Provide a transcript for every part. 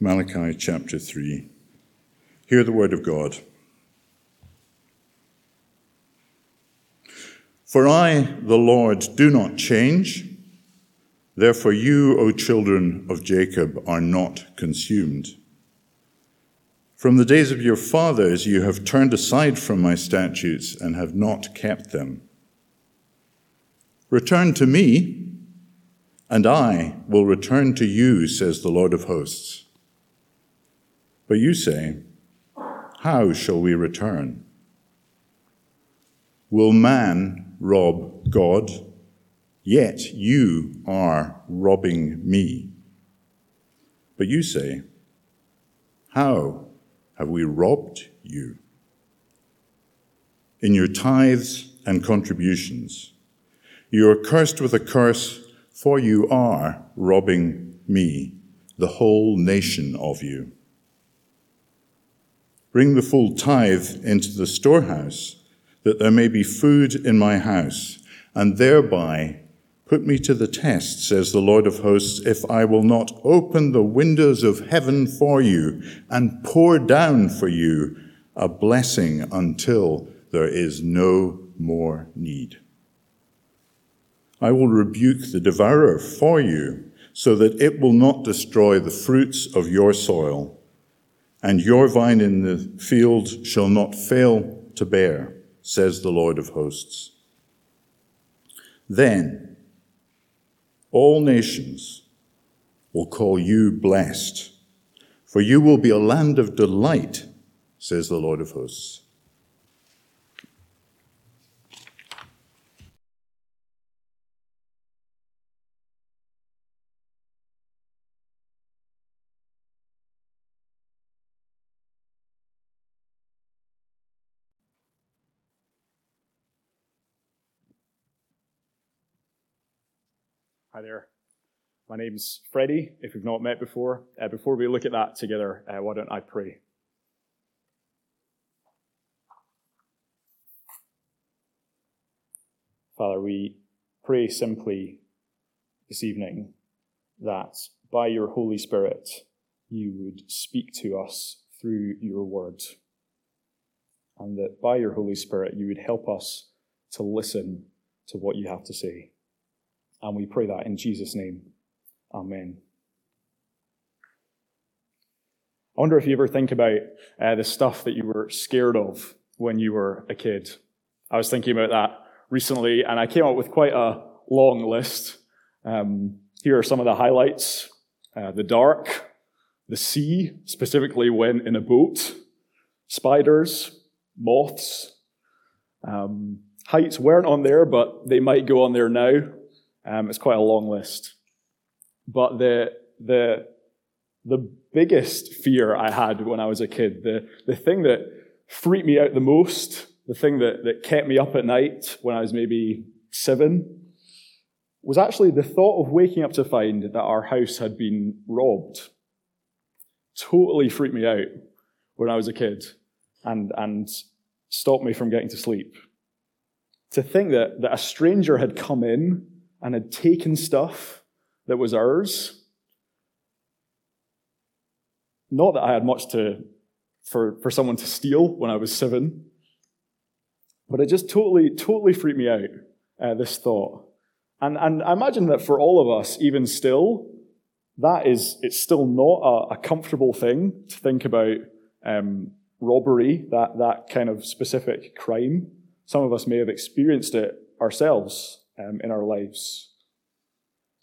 Malachi chapter 3. Hear the word of God. For I, the Lord, do not change. Therefore, you, O children of Jacob, are not consumed. From the days of your fathers, you have turned aside from my statutes and have not kept them. Return to me, and I will return to you, says the Lord of hosts. But you say, How shall we return? Will man rob God? Yet you are robbing me. But you say, How have we robbed you? In your tithes and contributions. You are cursed with a curse, for you are robbing me, the whole nation of you. Bring the full tithe into the storehouse, that there may be food in my house, and thereby put me to the test, says the Lord of hosts, if I will not open the windows of heaven for you and pour down for you a blessing until there is no more need. I will rebuke the devourer for you, so that it will not destroy the fruits of your soil and your vine in the field shall not fail to bear, says the Lord of hosts. Then all nations will call you blessed, for you will be a land of delight, says the Lord of hosts. Hi there. My name's Freddie, if we've not met before. Uh, before we look at that together, uh, why don't I pray? Father, we pray simply this evening that by your Holy Spirit you would speak to us through your word, and that by your Holy Spirit you would help us to listen to what you have to say. And we pray that in Jesus' name. Amen. I wonder if you ever think about uh, the stuff that you were scared of when you were a kid. I was thinking about that recently, and I came up with quite a long list. Um, here are some of the highlights uh, the dark, the sea, specifically when in a boat, spiders, moths. Um, heights weren't on there, but they might go on there now. Um, it's quite a long list. But the, the, the biggest fear I had when I was a kid, the, the thing that freaked me out the most, the thing that, that kept me up at night when I was maybe seven, was actually the thought of waking up to find that our house had been robbed. Totally freaked me out when I was a kid and, and stopped me from getting to sleep. To think that, that a stranger had come in and had taken stuff that was ours. Not that I had much to for, for someone to steal when I was seven, but it just totally, totally freaked me out, uh, this thought. And, and I imagine that for all of us, even still, that is, it's still not a, a comfortable thing to think about um, robbery, that, that kind of specific crime. Some of us may have experienced it ourselves um, in our lives.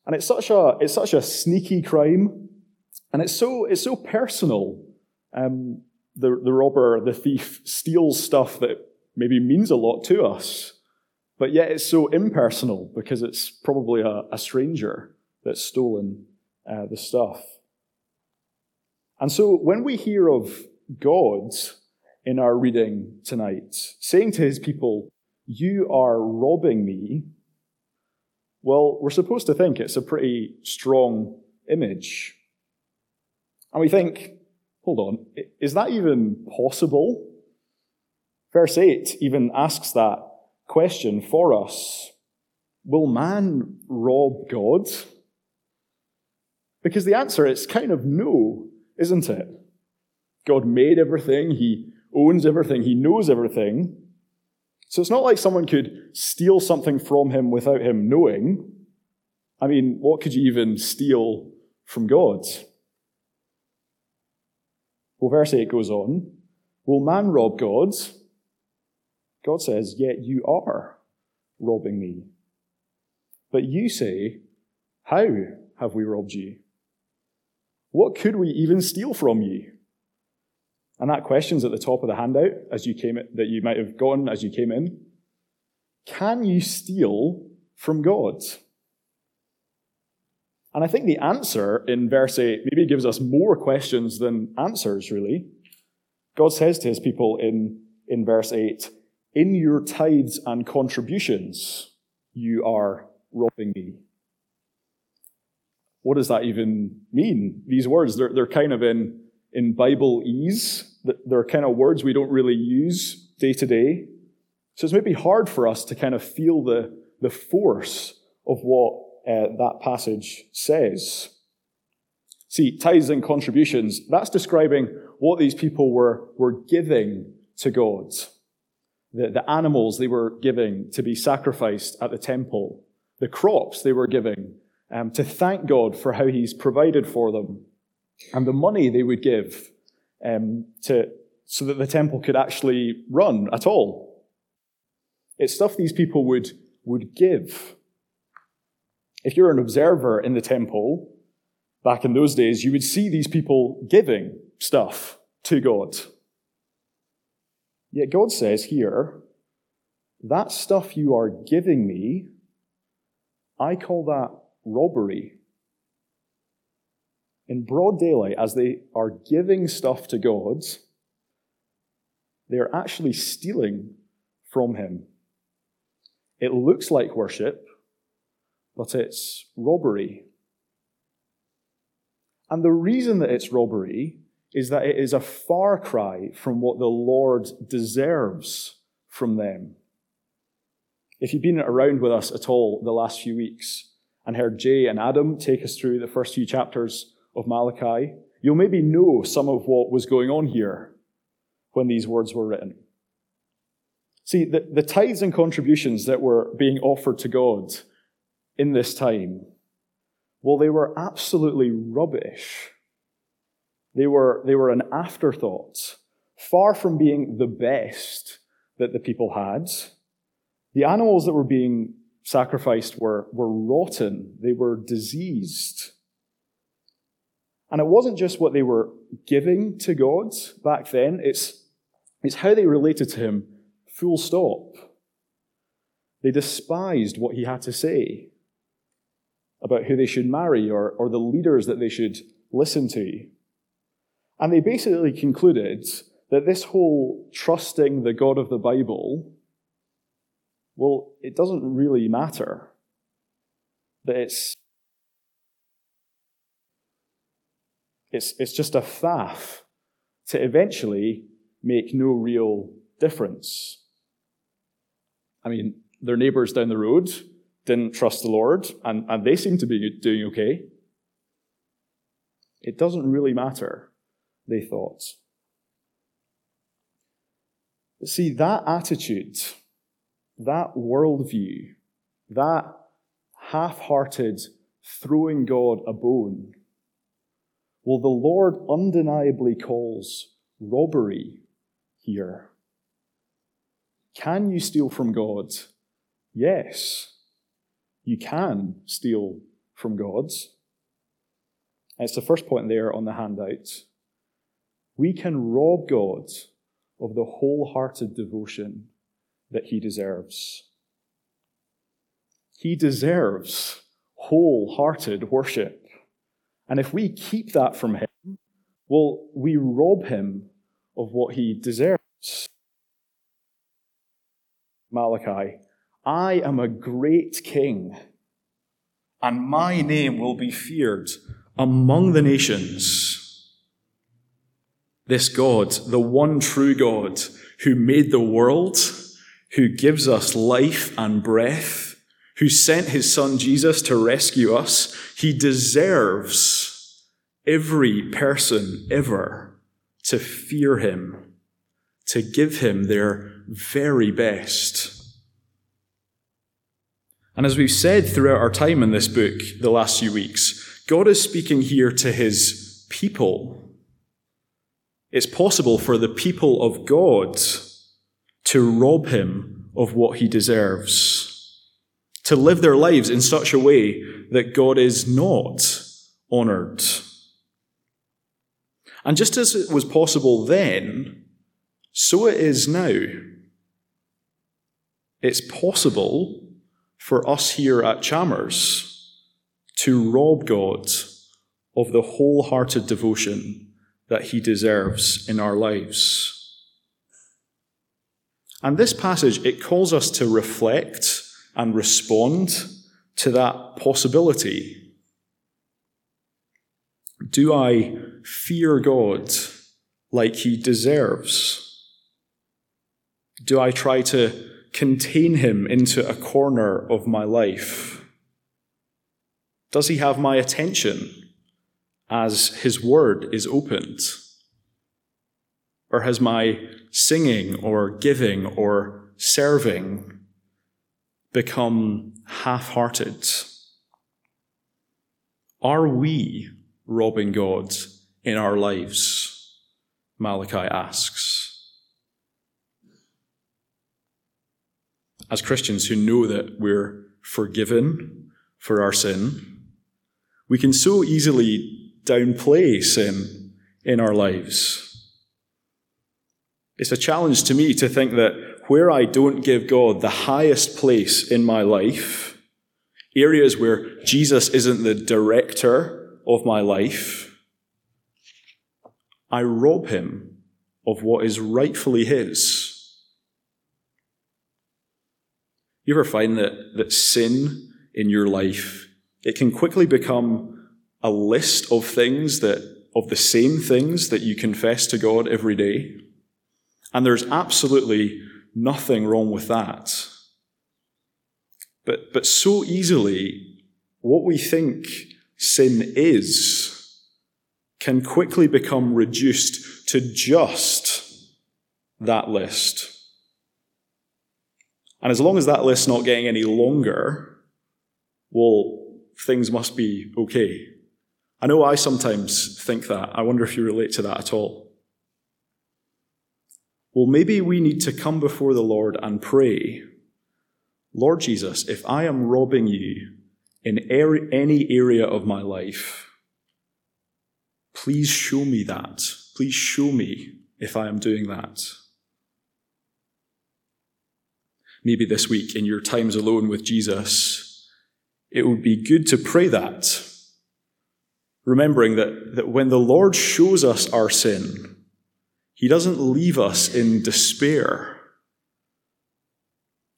And it's such a, it's such a sneaky crime, and it's so, it's so personal. Um, the, the robber, the thief, steals stuff that maybe means a lot to us, but yet it's so impersonal because it's probably a, a stranger that's stolen uh, the stuff. And so when we hear of God in our reading tonight, saying to his people, You are robbing me, well, we're supposed to think it's a pretty strong image. And we think, hold on, is that even possible? Verse 8 even asks that question for us Will man rob God? Because the answer is kind of no. isn't it? God made everything, He owns everything, He knows everything. So it's not like someone could steal something from Him without Him knowing. I mean, what could you even steal from God? Well, verse 8 goes on Will man rob God? God says, Yet you are robbing me. But you say, How have we robbed you? What could we even steal from you? And that question's at the top of the handout as you came that you might have gotten as you came in. Can you steal from God? And I think the answer in verse 8 maybe gives us more questions than answers, really. God says to his people in, in verse 8, In your tithes and contributions, you are robbing me. What does that even mean? These words, they're, they're kind of in, in Bible ease. They're kind of words we don't really use day to day. So it's maybe hard for us to kind of feel the, the force of what uh, that passage says. See, tithes and contributions, that's describing what these people were, were giving to God. The, the animals they were giving to be sacrificed at the temple, the crops they were giving um, to thank God for how He's provided for them, and the money they would give um, to, so that the temple could actually run at all. It's stuff these people would, would give if you're an observer in the temple, back in those days, you would see these people giving stuff to God. Yet God says here, that stuff you are giving me, I call that robbery. In broad daylight, as they are giving stuff to God, they're actually stealing from Him. It looks like worship, but it's robbery. And the reason that it's robbery is that it is a far cry from what the Lord deserves from them. If you've been around with us at all the last few weeks and heard Jay and Adam take us through the first few chapters of Malachi, you'll maybe know some of what was going on here when these words were written. See, the, the tithes and contributions that were being offered to God in this time? Well, they were absolutely rubbish. They were, they were an afterthought, far from being the best that the people had. The animals that were being sacrificed were, were rotten, they were diseased. And it wasn't just what they were giving to God back then, it's, it's how they related to Him, full stop. They despised what He had to say about who they should marry or, or the leaders that they should listen to. And they basically concluded that this whole trusting the God of the Bible, well, it doesn't really matter. That it's, it's, it's just a faff to eventually make no real difference. I mean, their neighbors down the road didn't trust the Lord, and, and they seem to be doing okay. It doesn't really matter, they thought. But see, that attitude, that worldview, that half hearted throwing God a bone, well, the Lord undeniably calls robbery here. Can you steal from God? Yes you can steal from God. it's the first point there on the handout. We can rob God of the wholehearted devotion that he deserves. He deserves wholehearted worship. And if we keep that from him, well, we rob him of what he deserves. Malachi I am a great king, and my name will be feared among the nations. This God, the one true God, who made the world, who gives us life and breath, who sent his son Jesus to rescue us, he deserves every person ever to fear him, to give him their very best. And as we've said throughout our time in this book the last few weeks, God is speaking here to his people. It's possible for the people of God to rob him of what he deserves, to live their lives in such a way that God is not honored. And just as it was possible then, so it is now. It's possible for us here at Chalmers to rob God of the wholehearted devotion that he deserves in our lives. And this passage, it calls us to reflect and respond to that possibility. Do I fear God like he deserves? Do I try to contain him into a corner of my life? Does he have my attention as his word is opened? Or has my singing or giving or serving become half hearted? Are we robbing God in our lives? Malachi asks. as Christians who know that we're forgiven for our sin, we can so easily downplay sin in our lives. It's a challenge to me to think that where I don't give God the highest place in my life, areas where Jesus isn't the director of my life, I rob him of what is rightfully his. You ever find that, that sin in your life, it can quickly become a list of things that, of the same things that you confess to God every day? And there's absolutely nothing wrong with that. But, but so easily, what we think sin is can quickly become reduced to just that list. And as long as that list's not getting any longer, well, things must be okay. I know I sometimes think that. I wonder if you relate to that at all. Well, maybe we need to come before the Lord and pray Lord Jesus, if I am robbing you in any area of my life, please show me that. Please show me if I am doing that maybe this week in your times alone with Jesus, it would be good to pray that. Remembering that, that when the Lord shows us our sin, He doesn't leave us in despair.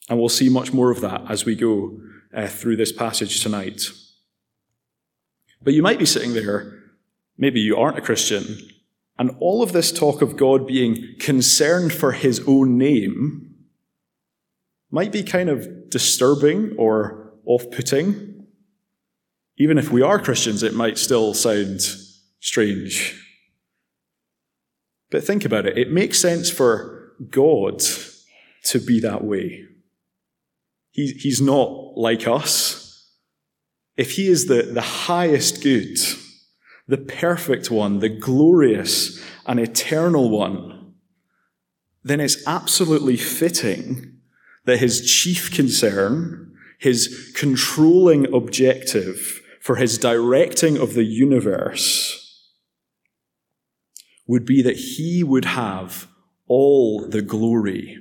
And we'll see much more of that as we go uh, through this passage tonight. But you might be sitting there, maybe you aren't a Christian, and all of this talk of God being concerned for His own name might be kind of disturbing or off putting. Even if we are Christians, it might still sound strange. But think about it. It makes sense for God to be that way. He, he's not like us. If he is the, the highest good, the perfect one, the glorious and eternal one, then it's absolutely fitting that his chief concern, his controlling objective for his directing of the universe would be that he would have all the glory,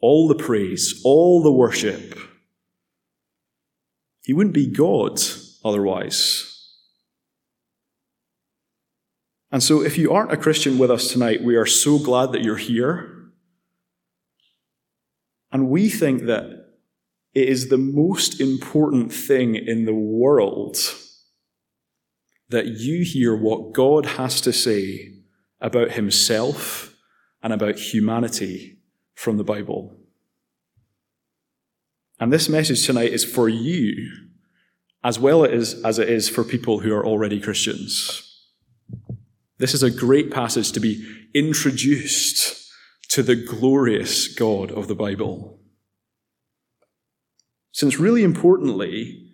all the praise, all the worship. He wouldn't be God otherwise. And so, if you aren't a Christian with us tonight, we are so glad that you're here. And we think that it is the most important thing in the world that you hear what God has to say about himself and about humanity from the Bible. And this message tonight is for you as well as, as it is for people who are already Christians. This is a great passage to be introduced to the glorious God of the Bible. Since, really importantly,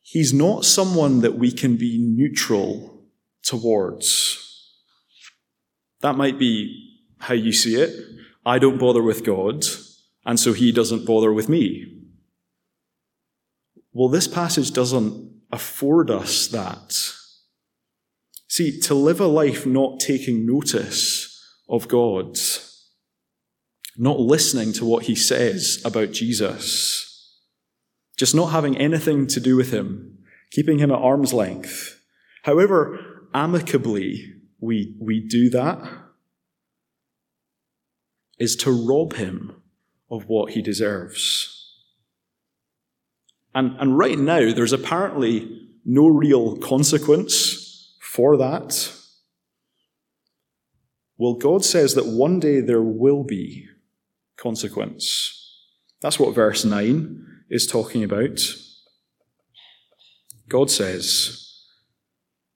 he's not someone that we can be neutral towards. That might be how you see it. I don't bother with God, and so he doesn't bother with me. Well, this passage doesn't afford us that. See, to live a life not taking notice of God, not listening to what he says about Jesus, just not having anything to do with him, keeping him at arm's length, however amicably we, we do that, is to rob him of what he deserves. And, and right now, there's apparently no real consequence for that. Well, God says that one day there will be consequence. That's what verse 9 is talking about. God says,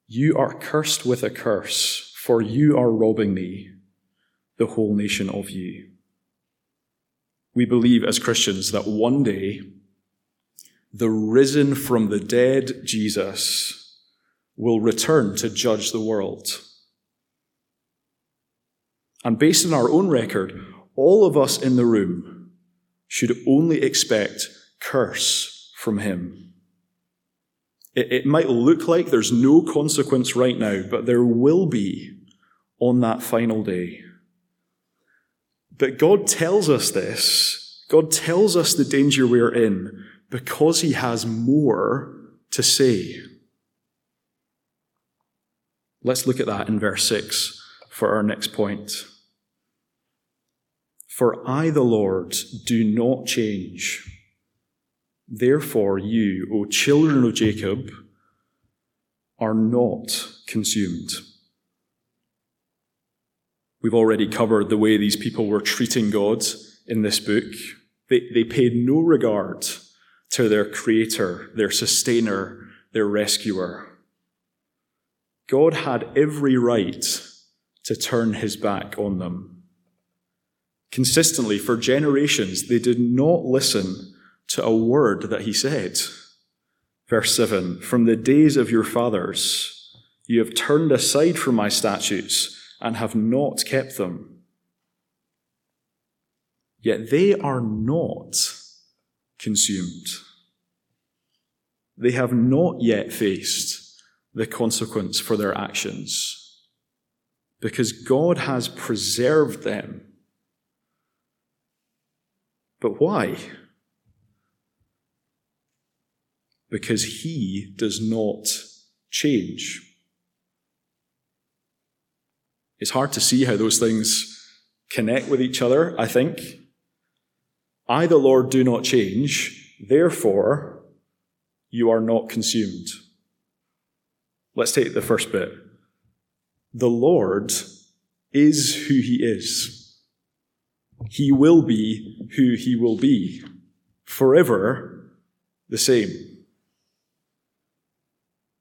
You are cursed with a curse, for you are robbing me, the whole nation of you. We believe as Christians that one day the risen from the dead Jesus will return to judge the world. And based on our own record, all of us in the room should only expect curse from him. It, it, might look like there's no consequence right now, but there will be on that final day. But God tells us this. God tells us the danger we're in because he has more to say. Let's look at that in verse 6 for our next point. For I, the Lord, do not change. Therefore, you, O children of Jacob, are not consumed. We've already covered the way these people were treating God in this book. They, they paid no regard to their creator, their sustainer, their rescuer. God had every right to turn his back on them. Consistently, for generations, they did not listen to a word that he said. Verse 7 From the days of your fathers, you have turned aside from my statutes and have not kept them. Yet they are not consumed. They have not yet faced the consequence for their actions because God has preserved them. But why? Because He does not change. It's hard to see how those things connect with each other, I think. I, the Lord, do not change. Therefore, you are not consumed. Let's take the first bit. The Lord is who he is. He will be who he will be. Forever the same.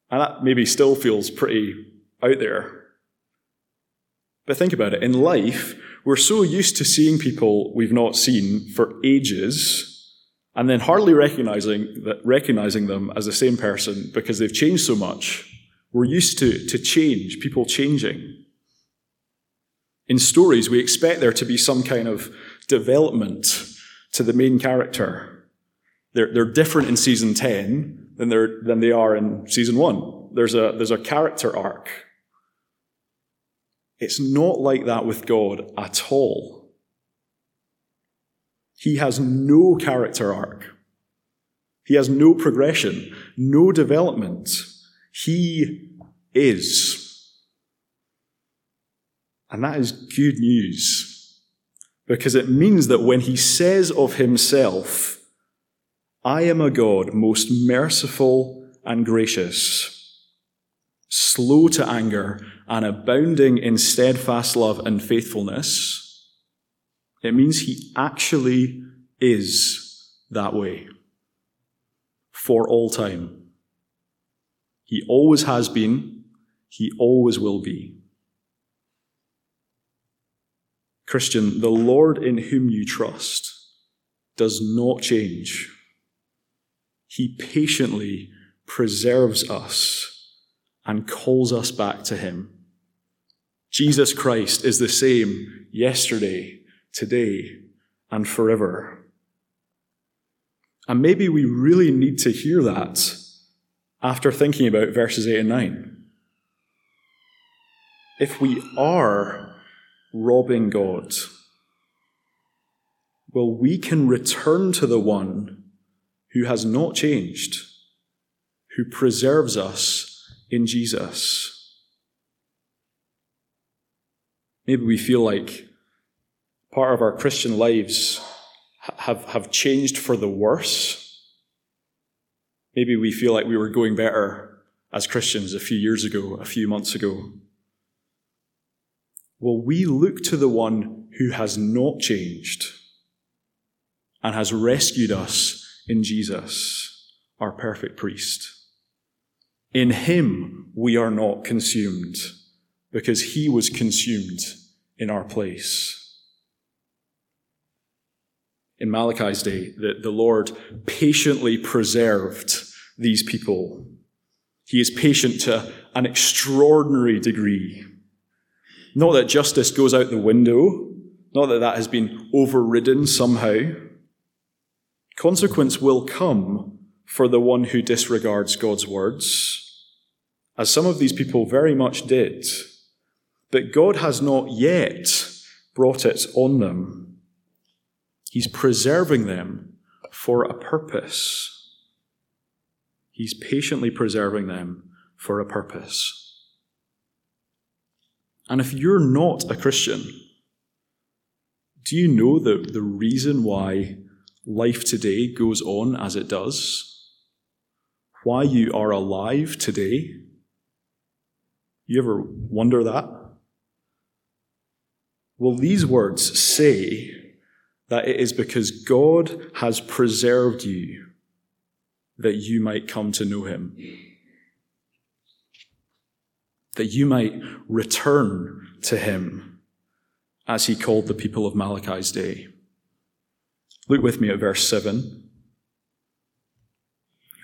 And that maybe still feels pretty out there. But think about it. In life, we're so used to seeing people we've not seen for ages and then hardly recognizing, that, recognizing them as the same person because they've changed so much. We're used to, to change, people changing. In stories, we expect there to be some kind of development to the main character. They're, they're different in season 10 than, they're, than they are in season 1. There's a, there's a character arc it's not like that with God at all. He has no character arc. He has no progression, no development. He is. And that is good news because it means that when he says of himself, I am a God most merciful and gracious, slow to anger, and abounding in steadfast love and faithfulness, it means he actually is that way. for all time. He always has been, he always will be. Christian, the Lord in whom you trust does not change. He patiently preserves us and calls us back to Him. Jesus Christ is the same yesterday, today, and forever. And maybe we really need to hear that after thinking about verses 8 and 9. If we are robbing God, well, we can return to the one who has not changed, who preserves us in Jesus. Maybe we feel like part of our Christian lives have, have changed for the worse. Maybe we feel like we were going better as Christians a few years ago, a few months ago. Well, we look to the one who has not changed and has rescued us in Jesus, our perfect priest. In him we are not consumed because he was consumed in our place in Malachi's day that the Lord patiently preserved these people. He is patient to an extraordinary degree. Not that justice goes out the window, not that that has been overridden somehow. Consequence will come for the one who disregards God's words, as some of these people very much did. But God has not yet brought it on them. He's preserving them for a purpose. He's patiently preserving them for a purpose. And if you're not a Christian, do you know that the reason why life today goes on as it does? Why you are alive today? You ever wonder that? Well, these words say that it is because God has preserved you that you might come to know him. That you might return to him as he called the people of Malachi's day. Look with me at verse 7.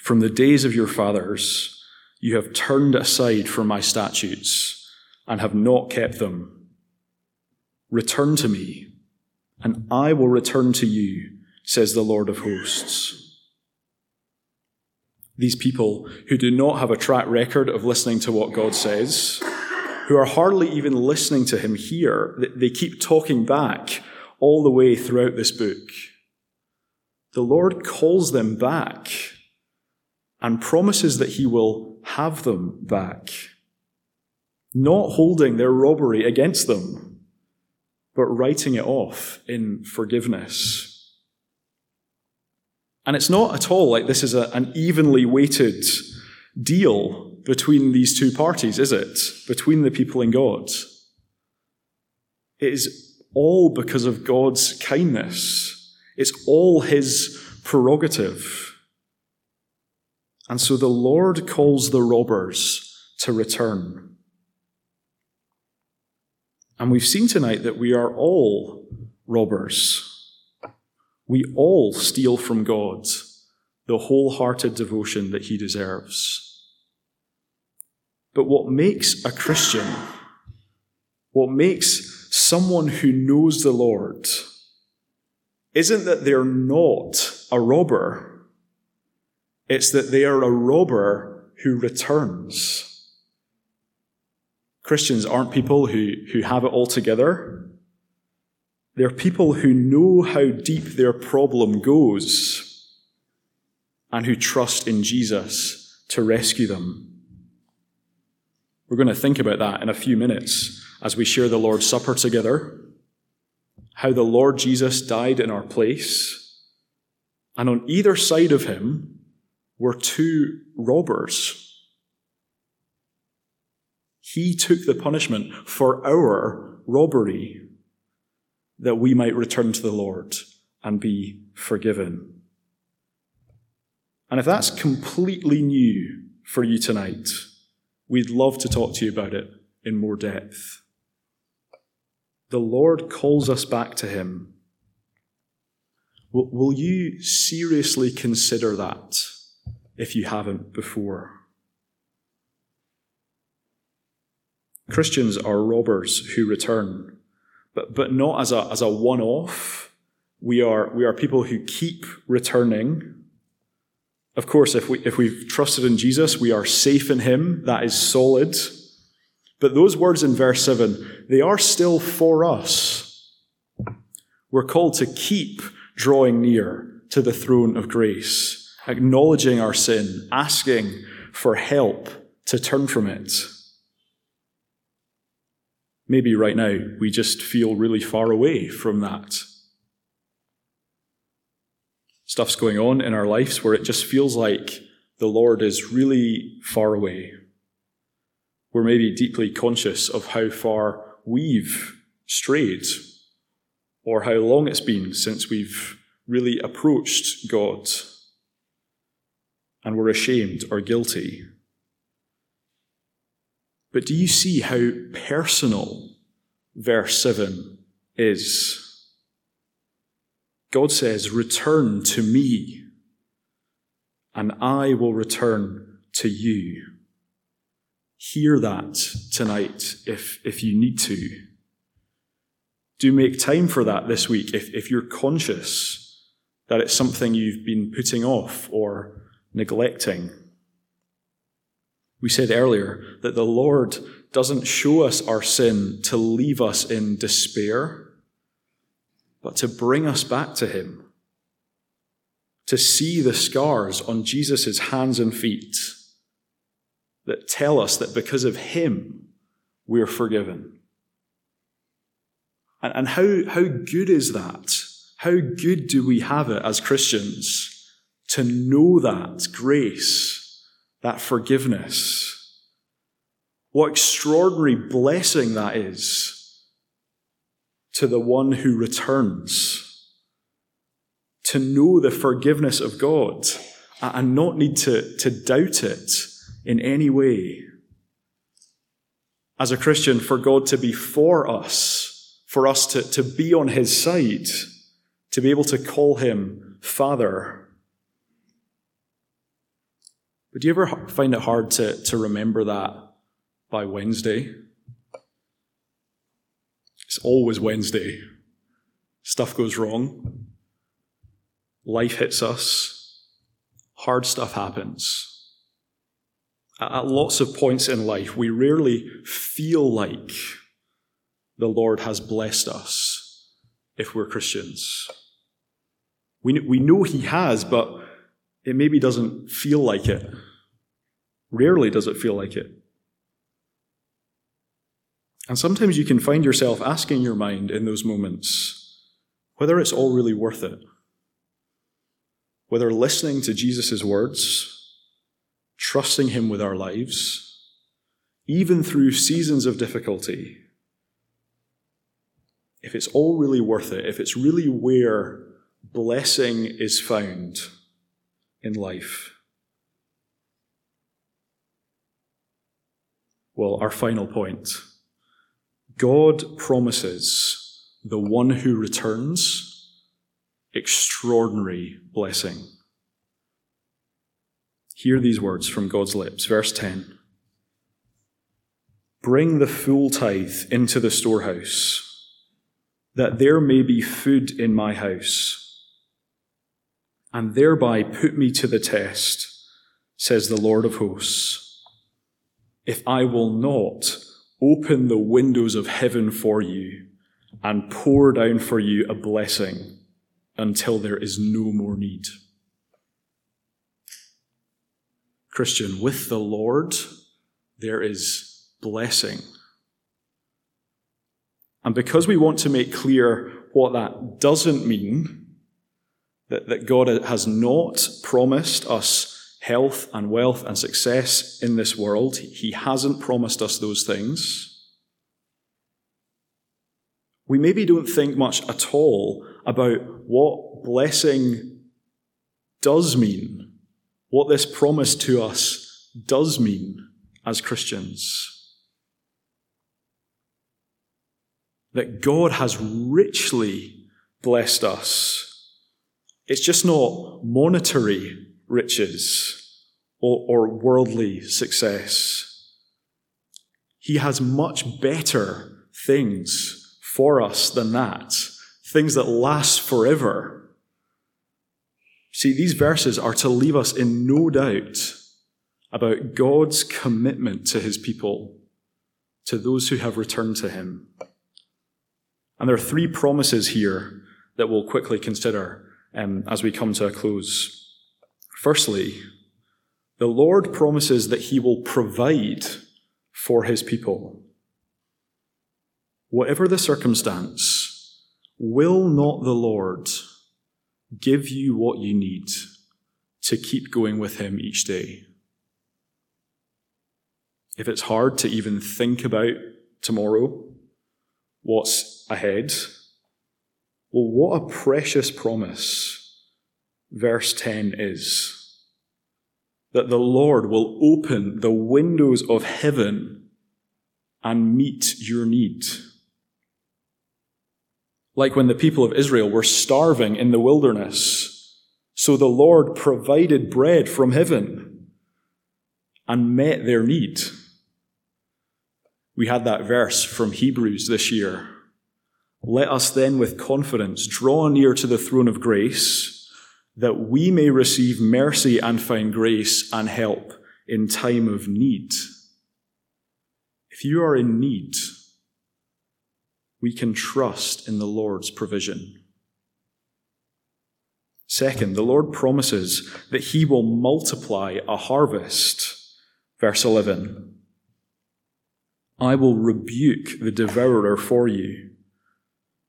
From the days of your fathers, you have turned aside from my statutes and have not kept them. Return to me and I will return to you, says the Lord of hosts. These people who do not have a track record of listening to what God says, who are hardly even listening to him here, they keep talking back all the way throughout this book. The Lord calls them back and promises that he will have them back, not holding their robbery against them but writing it off in forgiveness. And it's not at all like this is a, an evenly weighted deal between these two parties, is it? Between the people and God. It is all because of God's kindness. It's all His prerogative. And so the Lord calls the robbers to return. And we've seen tonight that we are all robbers. We all steal from God the wholehearted devotion that he deserves. But what makes a Christian, what makes someone who knows the Lord, isn't that they're not a robber, it's that they are a robber who returns. Christians aren't people who, who have it all together. They're people who know how deep their problem goes and who trust in Jesus to rescue them. We're going to think about that in a few minutes as we share the Lord's Supper together. How the Lord Jesus died in our place, and on either side of him were two robbers he took the punishment for our robbery that we might return to the Lord and be forgiven. And if that's completely new for you tonight, we'd love to talk to you about it in more depth. The Lord calls us back to Him. Will, you seriously consider that if you haven't before? Christians are robbers who return, but, but not as a, as a one off. We are, we are people who keep returning of course, if, we, if we've trusted in Jesus, we are safe in Him. That is solid. But those words in verse 7, they are still for us. We're called to keep drawing near to the throne of grace, acknowledging our sin, asking for help to turn from it. Maybe right now we just feel really far away from that stuff's going on in our lives where it just feels like the Lord is really far away. We're maybe deeply conscious of how far we've strayed or how long it's been since we've really approached God and we're ashamed or guilty. But do you see how personal verse 7 is? God says, Return to me, and I will return to you. Hear that tonight if, if you need to. Do make time for that this week if, if you're conscious that it's something you've been putting off or neglecting. We said earlier that the Lord doesn't show us our sin to leave us in despair but to bring us back to Him, to see the scars on Jesus' hands and feet that tell us that because of Him, we're forgiven. And, and how, how good is that? How good do we have it as Christians to know that grace, that forgiveness? What extraordinary blessing that is to the one who returns, to know the forgiveness of God and not need to, to doubt it in any way. As a Christian, for God to be for us, for us to, to be on his side, to be able to call him Father. But do you ever find it hard to, to remember that by Wednesday? It's always Wednesday. Stuff goes wrong. Life hits us. Hard stuff happens. At lots of points in life, we rarely feel like the Lord has blessed us if we're Christians. We, we know He has, but it maybe doesn't feel like it. Rarely does it feel like it. And sometimes you can find yourself asking your mind in those moments whether it's all really worth it. Whether listening to Jesus' words, trusting Him with our lives, even through seasons of difficulty, if it's all really worth it, if it's really where blessing is found in life. Well, our final point God promises the one who returns extraordinary blessing. Hear these words from God's lips. Verse 10 Bring the full tithe into the storehouse, that there may be food in my house, and thereby put me to the test, says the Lord of hosts, if I will not open the windows of heaven for you and pour down for you a blessing until there is no more need. Christian, with the Lord, there is blessing. And because we want to make clear what that doesn't mean, that, that God has not promised us health and wealth and success in this world. He hasn't promised us those things. We maybe don't think much at all about what blessing does mean, what this promise to us does mean as Christians. That God has richly blessed us. It's just not monetary riches or, or worldly success. He has much better things for us than that, things that last forever. See, these verses are to leave us in no doubt about God's commitment to his people, to those who have returned to him. And there are three promises here that we'll quickly consider um, as we come to a close. Firstly, the Lord promises that he will provide for his people. Whatever the circumstance, will not the Lord give you what you need to keep going with him each day? If it's hard to even think about tomorrow, what's ahead, well, what a precious promise verse 10 is that the Lord will open the windows of heaven and meet your need. Like when the people of Israel were starving in the wilderness, so the Lord provided bread from heaven and met their need. We had that verse from Hebrews this year. Let us then with confidence draw near to the throne of grace that we may receive mercy and find grace and help in time of need. If you are in need, we can trust in the Lord's provision. Second, the Lord promises that he will multiply a harvest. Verse 11 I will rebuke the devourer for you,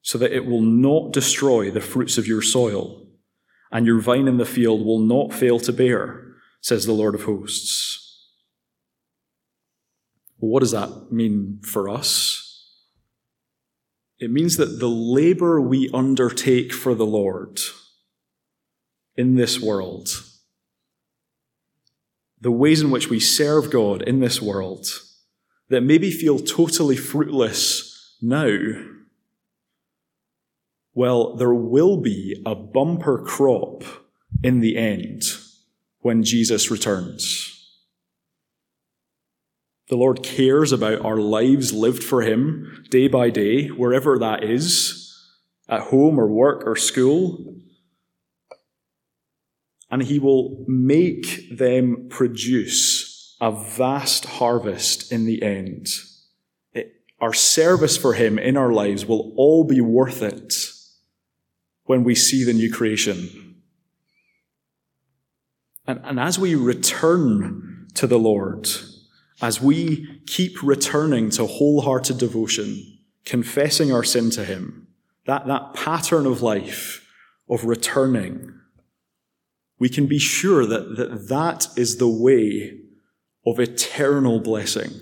so that it will not destroy the fruits of your soil and your vine in the field will not fail to bear, says the Lord of hosts. Well, what does that mean for us? It means that the labor we undertake for the Lord in this world, the ways in which we serve God in this world, that maybe feel totally fruitless now, well, there will be a bumper crop in the end when Jesus returns. The Lord cares about our lives lived for Him day by day, wherever that is, at home or work or school. And He will make them produce a vast harvest in the end. It, our service for Him in our lives will all be worth it when we see the new creation. And, and as we return to the Lord, as we keep returning to wholehearted devotion, confessing our sin to Him, that, that pattern of life of returning, we can be sure that, that that is the way of eternal blessing.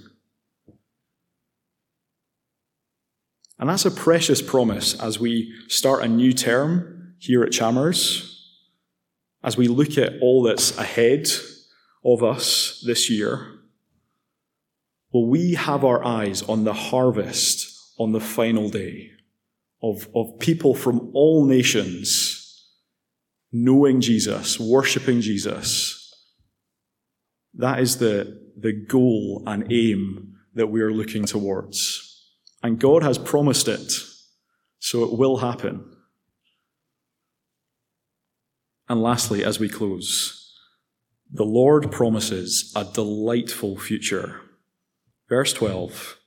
And that's a precious promise as we start a new term here at Chalmers, as we look at all that's ahead of us this year. Will we have our eyes on the harvest on the final day of, of people from all nations knowing Jesus, worshipping Jesus? That is the, the goal and aim that we are looking towards. And God has promised it, so it will happen. And lastly, as we close, the Lord promises a delightful future. Verse 12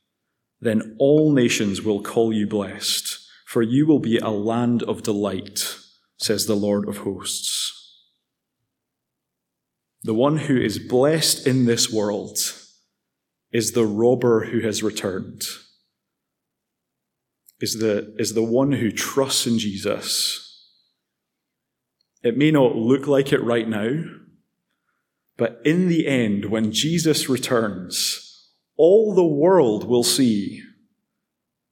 Then all nations will call you blessed, for you will be a land of delight, says the Lord of hosts. The one who is blessed in this world is the robber who has returned is the, is the one who trusts in Jesus. It may not look like it right now, but in the end, when Jesus returns, all the world will see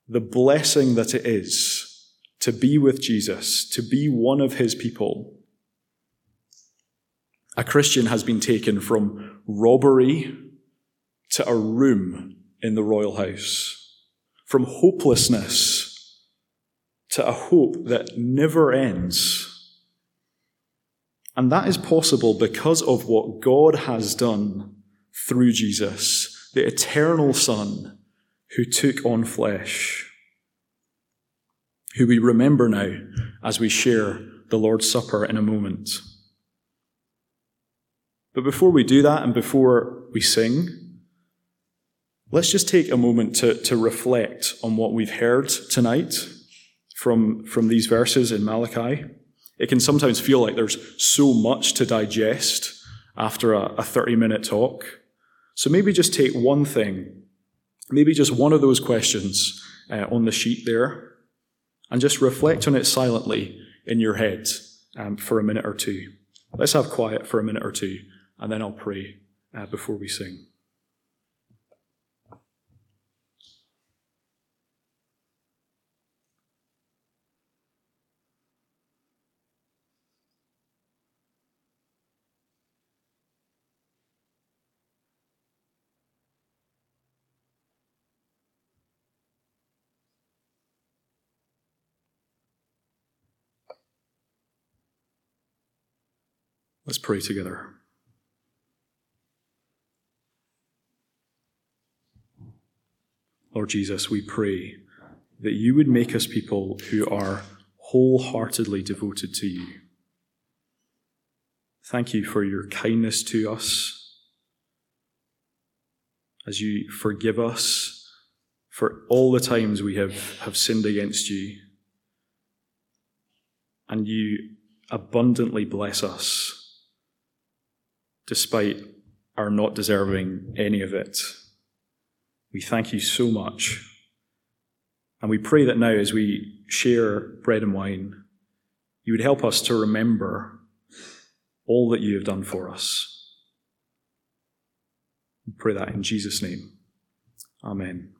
the blessing that it is to be with Jesus, to be one of his people. A Christian has been taken from robbery to a room in the royal house, from hopelessness to a hope that never ends. And that is possible because of what God has done through Jesus, the eternal Son who took on flesh, who we remember now as we share the Lord's Supper in a moment. But before we do that and before we sing, let's just take a moment to, to reflect on what we've heard tonight from, from these verses in Malachi. It can sometimes feel like there's so much to digest after a, a 30 minute talk. So maybe just take one thing, maybe just one of those questions uh, on the sheet there, and just reflect on it silently in your head um, for a minute or two. Let's have quiet for a minute or two and then I'll pray uh, before we sing. Let's pray together. Lord Jesus, we pray that you would make us people who are wholeheartedly devoted to you. Thank you for your kindness to us as you forgive us for all the times we have, have sinned against you. And you abundantly bless us despite our not deserving any of it. We thank you so much. And we pray that now, as we share bread and wine, you would help us to remember all that you have done for us. We pray that in Jesus' name. Amen.